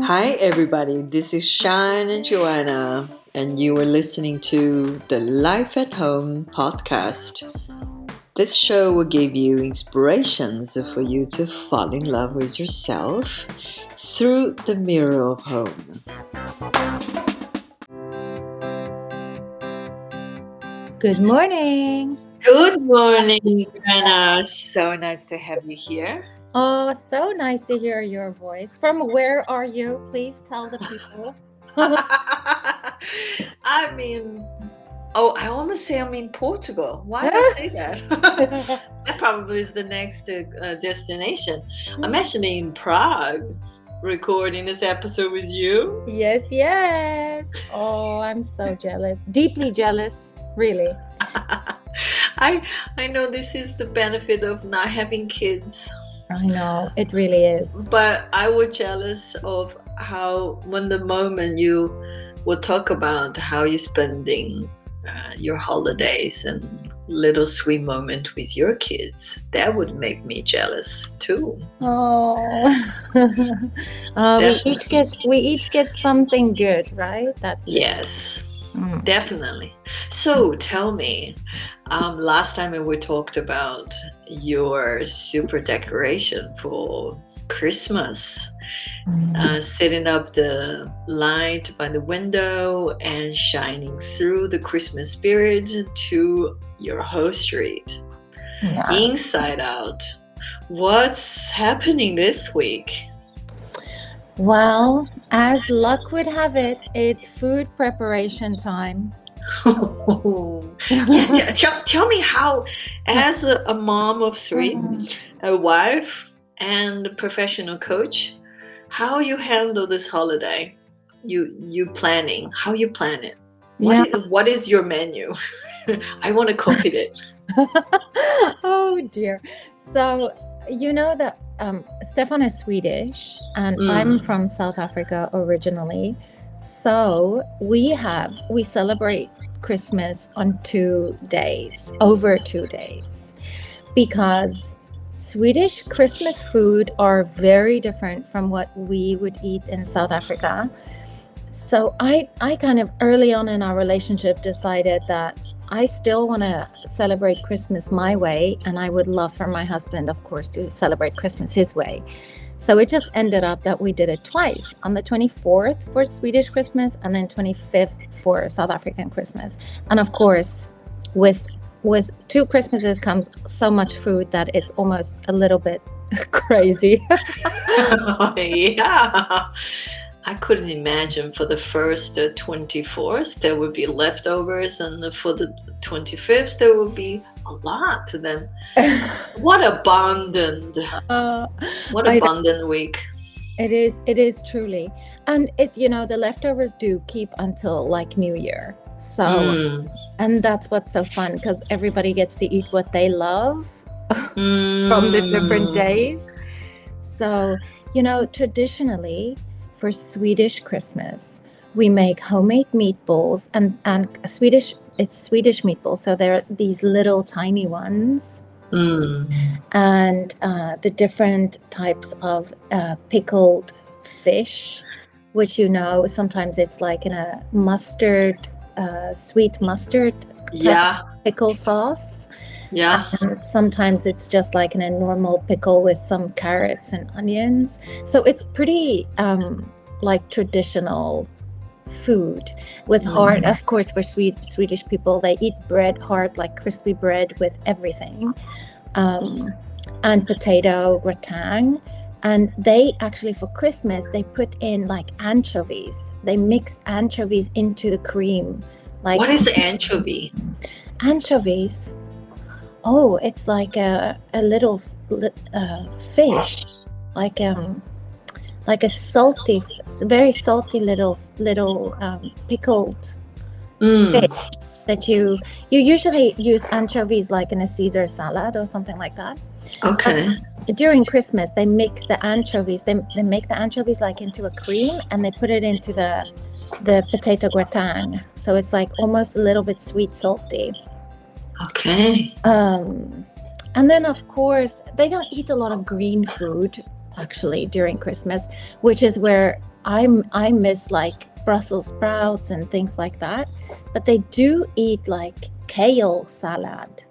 Hi, everybody. This is Shine and Joanna, and you are listening to the Life at Home podcast. This show will give you inspirations for you to fall in love with yourself through the mirror of home. Good morning. Good morning, Joanna. So nice to have you here. Oh, so nice to hear your voice. From where are you? Please tell the people. I mean, oh, I almost say I'm in Portugal. Why did I say that? that probably is the next uh, destination. I'm actually in Prague recording this episode with you. Yes, yes. Oh, I'm so jealous. Deeply jealous, really. I I know this is the benefit of not having kids. I know it really is. But I was jealous of how when the moment you will talk about how you're spending uh, your holidays and little sweet moment with your kids that would make me jealous too. Oh. Uh, we each get we each get something good right? That's yes mm. definitely so tell me um, last time we talked about your super decoration for Christmas, mm-hmm. uh, setting up the light by the window and shining through the Christmas spirit to your whole street, yeah. inside out. What's happening this week? Well, as luck would have it, it's food preparation time. yeah, tell, tell me how, as a, a mom of 3 mm-hmm. a wife, and a professional coach, how you handle this holiday, you you planning, how you plan it. What, yeah. is, what is your menu? I want to copy it. oh dear. So you know that um, Stefan is Swedish and mm. I'm from South Africa originally. So we have, we celebrate Christmas on two days, over two days, because Swedish Christmas food are very different from what we would eat in South Africa. So I, I kind of early on in our relationship decided that I still want to celebrate Christmas my way, and I would love for my husband, of course, to celebrate Christmas his way. So it just ended up that we did it twice on the 24th for Swedish Christmas and then 25th for South African Christmas. And of course, with with two Christmases comes so much food that it's almost a little bit crazy. yeah. I couldn't imagine for the first uh, 24th there would be leftovers, and for the 25th there would be a lot. Then, what abundant! Uh, what abundant week! It is. It is truly, and it. You know, the leftovers do keep until like New Year. So, mm. and that's what's so fun because everybody gets to eat what they love mm. from the different mm. days. So, you know, traditionally for Swedish Christmas, we make homemade meatballs and, and Swedish it's Swedish meatballs. So they're these little tiny ones. Mm. And uh, the different types of uh, pickled fish, which you know, sometimes it's like in a mustard, uh, sweet mustard yeah. pickle sauce. Yeah. And sometimes it's just like in a normal pickle with some carrots and onions. So it's pretty um, like traditional food with mm. hard of course for sweet swedish people they eat bread hard like crispy bread with everything. Um, and potato gratin. And they actually for christmas they put in like anchovies. They mix anchovies into the cream like what is anchovy? Anchovies. Oh it's like a, a little uh, fish. Like um like a salty, very salty little little um, pickled mm. fish that you you usually use anchovies like in a Caesar salad or something like that. Okay. during Christmas, they mix the anchovies. They, they make the anchovies like into a cream and they put it into the the potato gratin. So it's like almost a little bit sweet salty. Okay. Um, and then of course they don't eat a lot of green food actually during Christmas, which is where I'm I miss like Brussels sprouts and things like that. But they do eat like kale salad,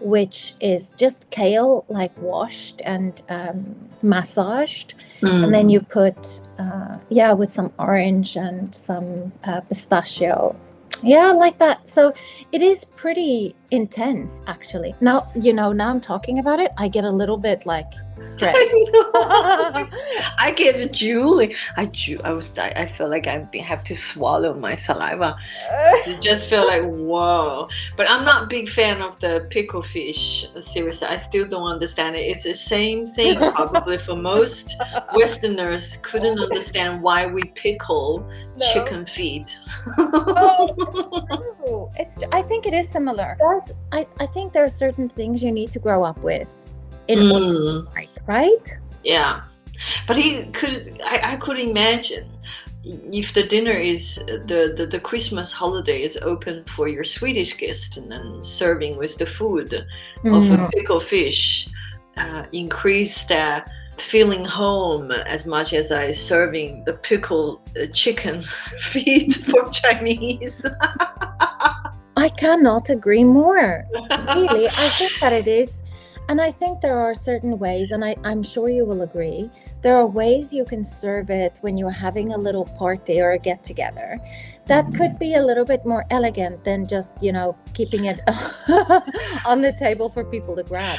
which is just kale like washed and um, massaged, mm. and then you put uh, yeah with some orange and some uh, pistachio yeah, like that. So it is pretty intense, actually. Now, you know, now I'm talking about it, I get a little bit like stressed. I, I get Julie. I I was. I, I feel like I have to swallow my saliva. you just feel like whoa. But I'm not a big fan of the pickle fish. Seriously, I still don't understand it. It's the same thing probably for most Westerners. Couldn't understand why we pickle no. chicken feet. oh, it's, it's. I think it is similar. Does I? I think there are certain things you need to grow up with in mm. like, right? Yeah. But he could I, I could imagine if the dinner is the, the, the Christmas holiday is open for your Swedish guest and then serving with the food mm. of a mm. pickled fish, uh, increase that feeling home as much as I serving the pickled uh, chicken feet for Chinese. I cannot agree more. Really, I think that it is and I think there are certain ways, and I, I'm sure you will agree, there are ways you can serve it when you're having a little party or a get together that could mm-hmm. be a little bit more elegant than just, you know, keeping it on the table for people to grab.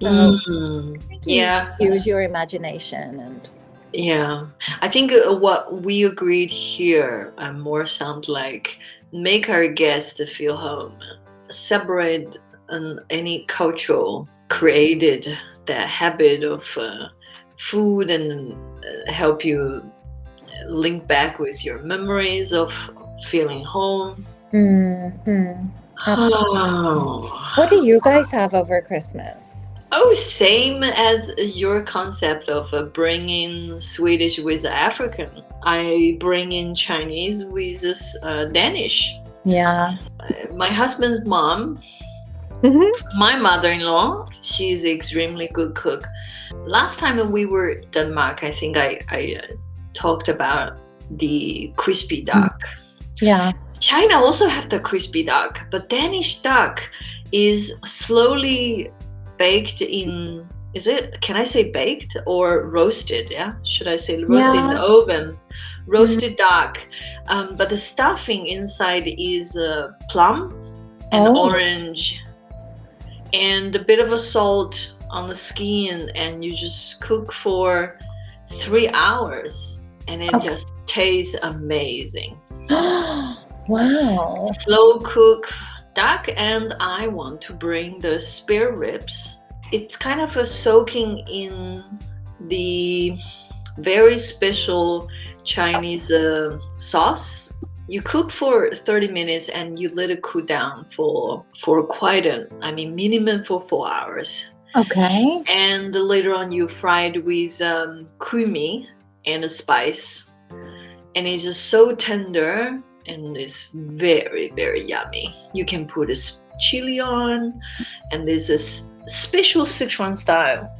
So mm, yeah. Use your imagination and yeah, I think uh, what we agreed here uh, more sound like make our guests feel home, separate um, any cultural created that habit of uh, food and uh, help you link back with your memories of feeling home. Mm-hmm. Oh. What do you guys have over Christmas? Oh, same as your concept of uh, bringing Swedish with African. I bring in Chinese with uh, Danish. Yeah. My husband's mom Mm-hmm. My mother-in-law, she's an extremely good cook. Last time we were Denmark, I think I, I uh, talked about the crispy mm. duck. Yeah. China also have the crispy duck, but Danish duck is slowly baked in is it can I say baked or roasted? Yeah, should I say roasted yeah. in the oven? Roasted mm-hmm. duck, um, but the stuffing inside is uh, plum and oh. orange and a bit of a salt on the skin and you just cook for three hours and it okay. just tastes amazing. Wow. Slow cook. Duck and i want to bring the spare ribs. It's kind of a soaking in the very special chinese uh, sauce you cook for 30 minutes and you let it cool down for for quite a i mean minimum for four hours. Okay. And later on you fry it with um, creamy and a spice. And it's just so tender and it's very very yummy. You can put a chili on and there's this special sichuan style.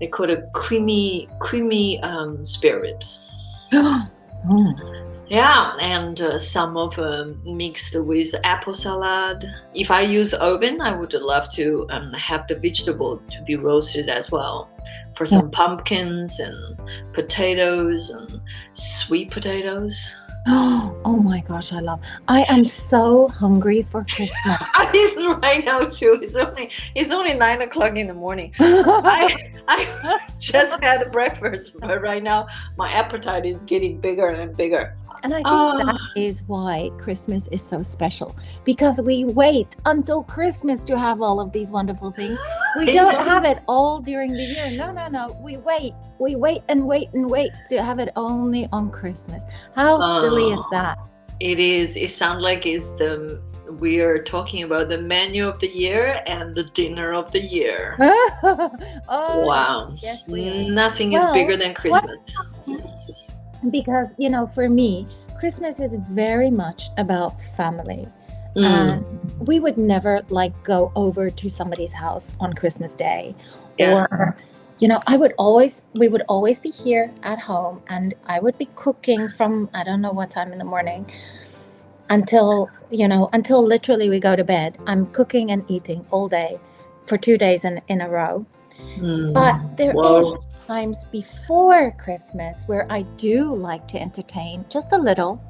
They call it creamy creamy um, spare ribs. Oh. Yeah, and uh, some of uh, mixed with apple salad. If I use oven, I would love to um, have the vegetable to be roasted as well. For some yeah. pumpkins and potatoes and sweet potatoes. Oh, oh my gosh, I love. I am so hungry for Christmas. I am right now too. It's only it's only nine o'clock in the morning. I I just had breakfast, but right now my appetite is getting bigger and bigger. And I think oh. that ah. why Christmas is so special because we wait until Christmas to have all of these wonderful things. We don't have it all during the year. No, no, no. We wait. We wait and wait and wait to have it only on Christmas. How oh, silly is that? It is. It sounds like it's the we are talking about the menu of the year and the dinner of the year. oh, wow. Yes, Nothing well, is bigger than Christmas. What? Because you know for me christmas is very much about family mm. and we would never like go over to somebody's house on christmas day yeah. or you know, I would always, we would always be here at home and I would be cooking from, I don't know what time in the morning until, you know, until literally we go to bed. I'm cooking and eating all day for two days in, in a row. Mm. But there Whoa. is times before Christmas where I do like to entertain just a little.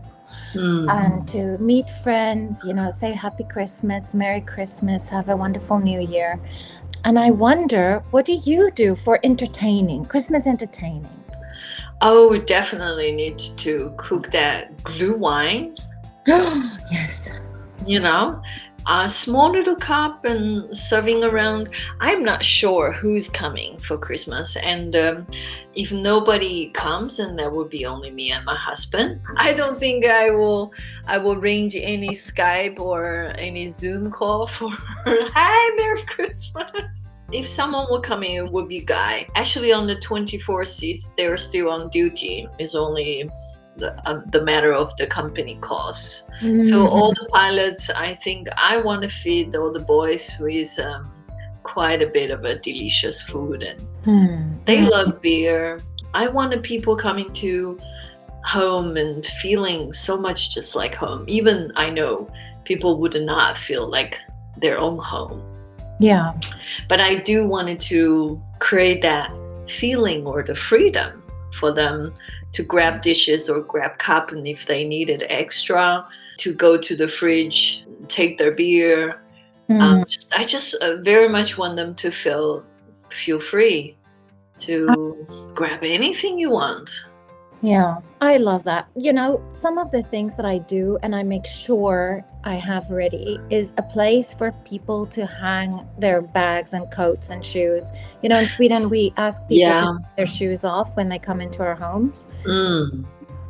Mm. And to meet friends, you know, say happy Christmas, Merry Christmas, have a wonderful New Year. And I wonder, what do you do for entertaining, Christmas entertaining? Oh, we definitely need to cook that Glühwein. yes. You know, a small little cup and serving around. I'm not sure who's coming for Christmas, and um, if nobody comes, and that would be only me and my husband, I don't think I will. I will arrange any Skype or any Zoom call for Hi, Merry Christmas. If someone will come in, it would be Guy. Actually, on the 24th, they're still on duty. It's only the, uh, the matter of the company costs. Mm-hmm. So all the pilots, I think I want to feed all the boys with um, quite a bit of a delicious food, and mm-hmm. they love beer. I wanted people coming to home and feeling so much just like home. Even I know people would not feel like their own home. Yeah. But I do wanted to create that feeling or the freedom for them to grab dishes or grab cup and if they needed extra to go to the fridge take their beer mm. um, i just uh, very much want them to feel feel free to uh, grab anything you want yeah, I love that. You know, some of the things that I do and I make sure I have ready is a place for people to hang their bags and coats and shoes. You know, in Sweden, we ask people yeah. to take their shoes off when they come into our homes. Mm.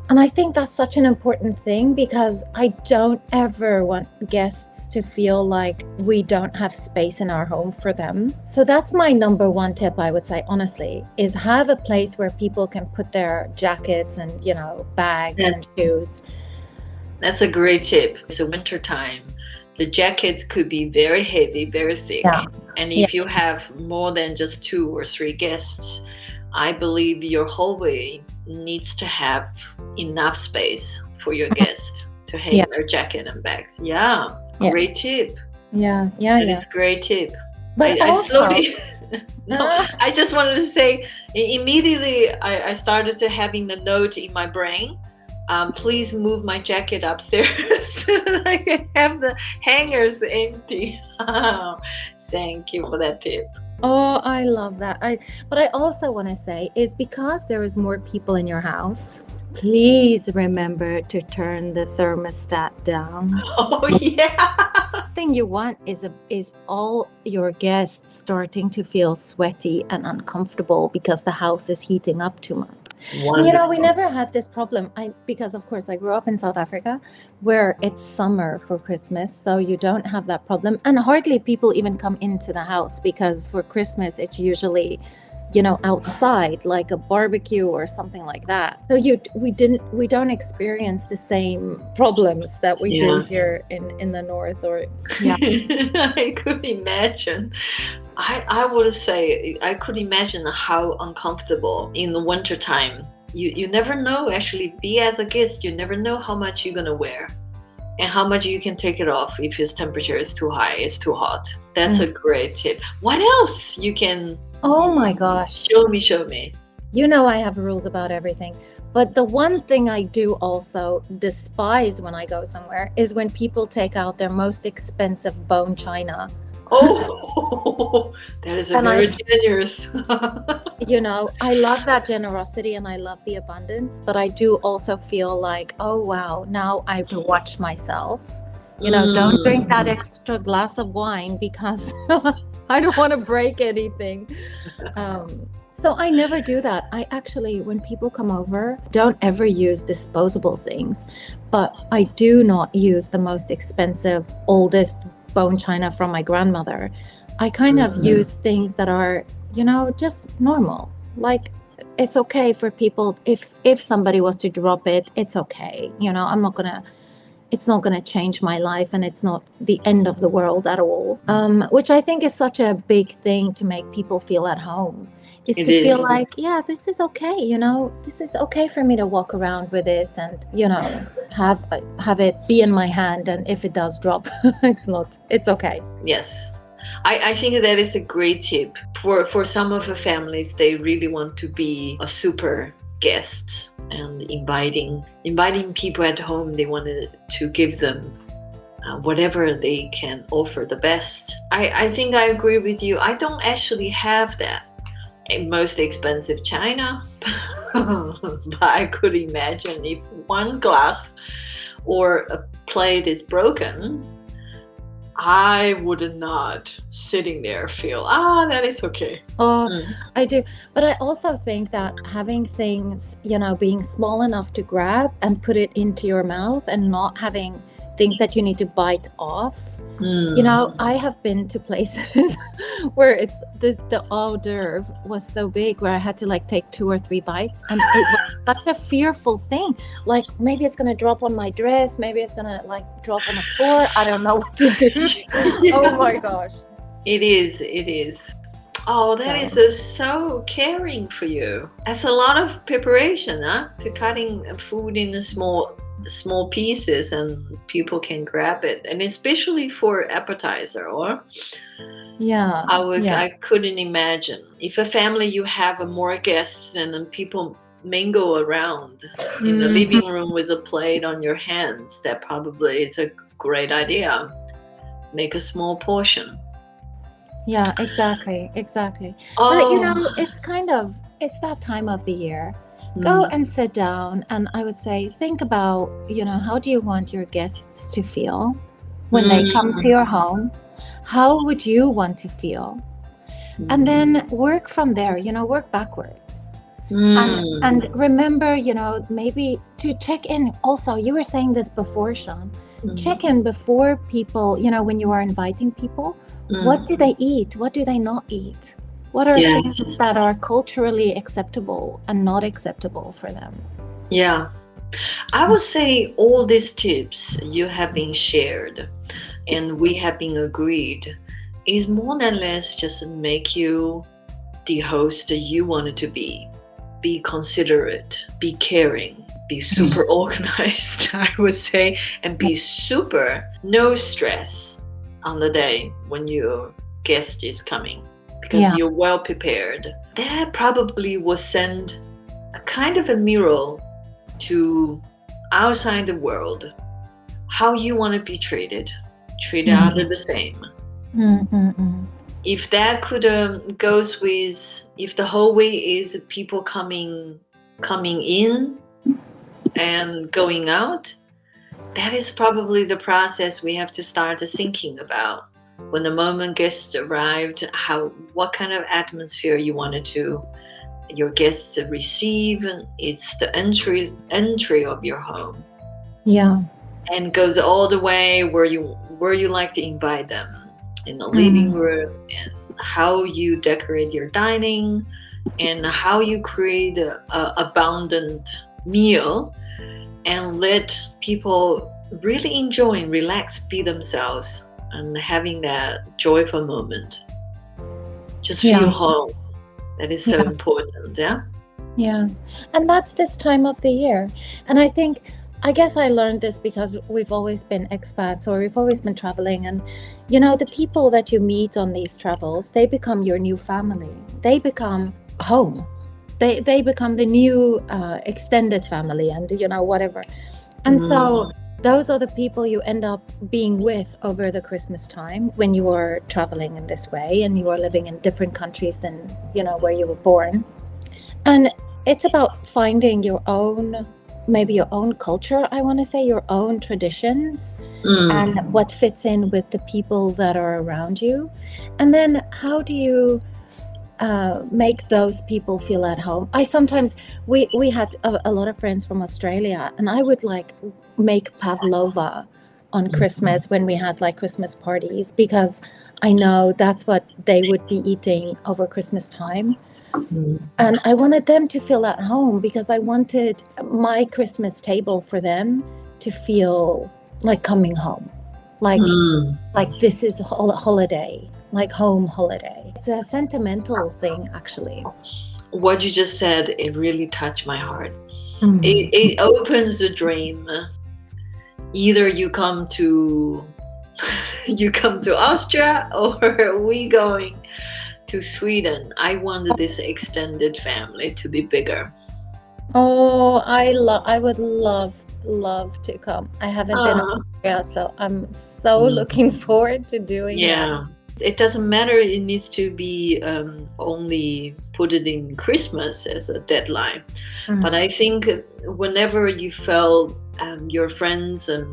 And I think that's such an important thing because I don't ever want guests to feel like we don't have space in our home for them. So that's my number one tip, I would say, honestly, is have a place where people can put their jackets and, you know, bags yeah. and shoes. That's a great tip. It's a winter time. The jackets could be very heavy, very thick. Yeah. And if yeah. you have more than just two or three guests, I believe your hallway needs to have enough space for your guest to hang yeah. their jacket and bags. Yeah, yeah. great tip. Yeah, yeah, that yeah. great tip. But I, also, I slowly. no, I just wanted to say immediately I, I started to having the note in my brain. Um, please move my jacket upstairs so I can have the hangers empty. Thank you for that tip. Oh, I love that. I but I also want to say is because there is more people in your house, please remember to turn the thermostat down. Oh yeah. thing you want is a is all your guests starting to feel sweaty and uncomfortable because the house is heating up too much. Wonderful. You know, we never had this problem. I because of course I grew up in South Africa where it's summer for Christmas, so you don't have that problem. And hardly people even come into the house because for Christmas it's usually you know outside like a barbecue or something like that. So you we didn't we don't experience the same problems that we yeah. do here in in the north or yeah. I could imagine. I i would say i could imagine how uncomfortable in the winter time you you never know actually be as a guest you never know how much you're gonna wear and how much you can take it off if his temperature is too high it's too hot. That's mm. a great tip. What else you can Oh my gosh. Show me, show me. You know, I have rules about everything. But the one thing I do also despise when I go somewhere is when people take out their most expensive bone china. Oh, that is a very I, generous. you know, I love that generosity and I love the abundance, but I do also feel like, oh, wow, now I have to watch myself. You know, mm. don't drink that mm. extra glass of wine because I don't want to break anything. Um, so I never do that. I actually, when people come over, don't ever use disposable things, but I do not use the most expensive, oldest bone china from my grandmother. I kind of mm-hmm. use things that are, you know, just normal. Like it's okay for people if if somebody was to drop it, it's okay. You know, I'm not gonna it's not going to change my life and it's not the end of the world at all. Um, which i think is such a big thing to make people feel at home is It to feel like yeah this is okay you know? This is okay for me to walk around with this and you know have have it be in my hand and if it does drop it's not it's okay. Yes. I, I think that is a great tip. For for some of the families they really want to be a super guest and inviting inviting people at home they wanted to give them uh, whatever they can offer the best. I, I think i agree with you. I don't actually have that in most expensive china but i could imagine if one glass or a plate is broken I would not sitting there feel ah that is okay. oh Mm. i do but i also think that having things you know being small enough to grab and put it into your mouth and not having things that you need to bite off you know i have been to places where it's the the hors d'oeuvre was so big where i had to like take two or three bites and it was such a fearful thing like maybe it's gonna drop on my dress maybe it's gonna like drop on the floor i don't know what to do oh my gosh It is. It is. Oh, that is So- uh, so caring for you. That's a lot of preparation, huh? To cutting food in a small small pieces and people can grab it, and especially for appetizer. Or yeah I would, yeah. I couldn't imagine if a family you have a more guests and then people mingle around in the Mhm. living room with a plate on your hands. That probably is a great idea. Make a small portion. yeah exactly exactly Oh, but you know it's kind of it's that time of the year go mm, and sit down and i would say think about you know how do you want your guests to feel when they come Mm. to your home? How would you want to feel? And then work from there you know work backwards. Mm, and, and remember you know maybe to check in also you were saying this before Shine mm, check in before people you know when you are inviting people mm. what do they eat? What do they not eat what are Yes. things that are culturally acceptable and not acceptable for them Yeah. I would say all these tips you have been shared and we have been agreed is more than less just make you the host that you wanted to be. Be considerate, be caring, be super organized, I would say, and be super no stress on the day when your guest is coming because Yeah. you're well prepared. That probably will send a kind of a mirror to outside the world how you want to be treated treat Mhm. other the same Mm-mm-mm. if that could um, goes with if the whole way is people coming coming in and going out that is probably the process we have to start thinking about when the moment guests arrived how what kind of atmosphere you wanted to your guests to receive it's the entry entry of your home. Yeah. and goes all the way where you where you like to invite them in the living mm. room and how you decorate your dining and how you create a, a abundant meal and let people really enjoy and relax be themselves and having that joyful moment just feel Yeah. home that is so Yeah. important yeah Yeah. And that's this time of the year. And I think, I guess I learned this because we've always been expats or we've always been traveling. And, you know, the people that you meet on these travels, they become your new family. They become home. They, they become the new uh, extended family and, you know, whatever. And so those are the people you end up being with over the Christmas time when you are traveling in this way and you are living in different countries than, you know, where you were born. And it's about finding your own maybe your own culture i want to say your own traditions Mm. and what fits in with the people that are around you and then how do you uh, make those people feel at home. I sometimes we we had a, a lot of friends from australia and i would like make pavlova on christmas when we had like christmas parties because i know that's what they would be eating over christmas time. Mm. and I wanted them to feel at home because I wanted my Christmas table for them to feel like coming home, like Mm. like this is a holiday like home holiday. It's a sentimental thing, actually. What you just said, it really touched my heart. Mm. It, it opens the dream. Either you come to you come to Austria or we going to Sweden. I wanted this extended family to be bigger. Oh, I love I would love love to come. I haven't uh, been to Austria, so I'm so mm. looking forward to doing yeah. That. It doesn't matter. It needs to be um, only put it in Christmas as a deadline. Mm. But I think whenever you felt um, your friends and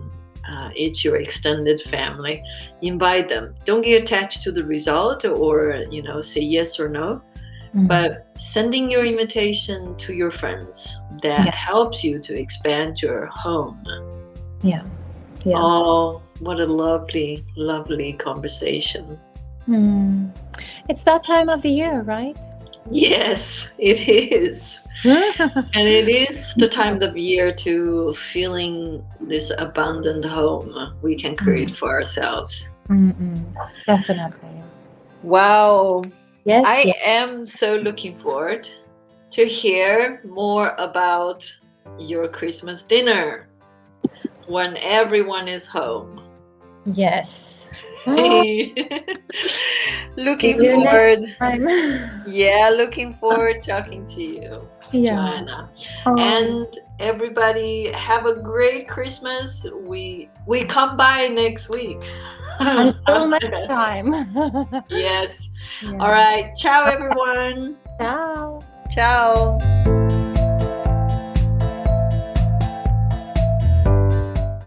uh, it's your extended family invite them don't get attached to the result or you know say yes or no mm-hmm. but sending your invitation to your friends that yeah. helps you to expand your home yeah yeah oh what a lovely lovely conversation mm. it's that time of the year right yes it is and it is the time of year to feeling this abundant home we can create mm. for ourselves. Mm-mm. Definitely. Wow. Yes. I yes. am so looking forward to hear more about your Christmas dinner when everyone is home. Yes. Oh. looking forward. yeah, looking forward talking to you yeah. Joanna. Oh. And everybody have a great Christmas. We we come by next week. Until next time. yes. Yeah. All right. Ciao everyone. Ciao. Ciao.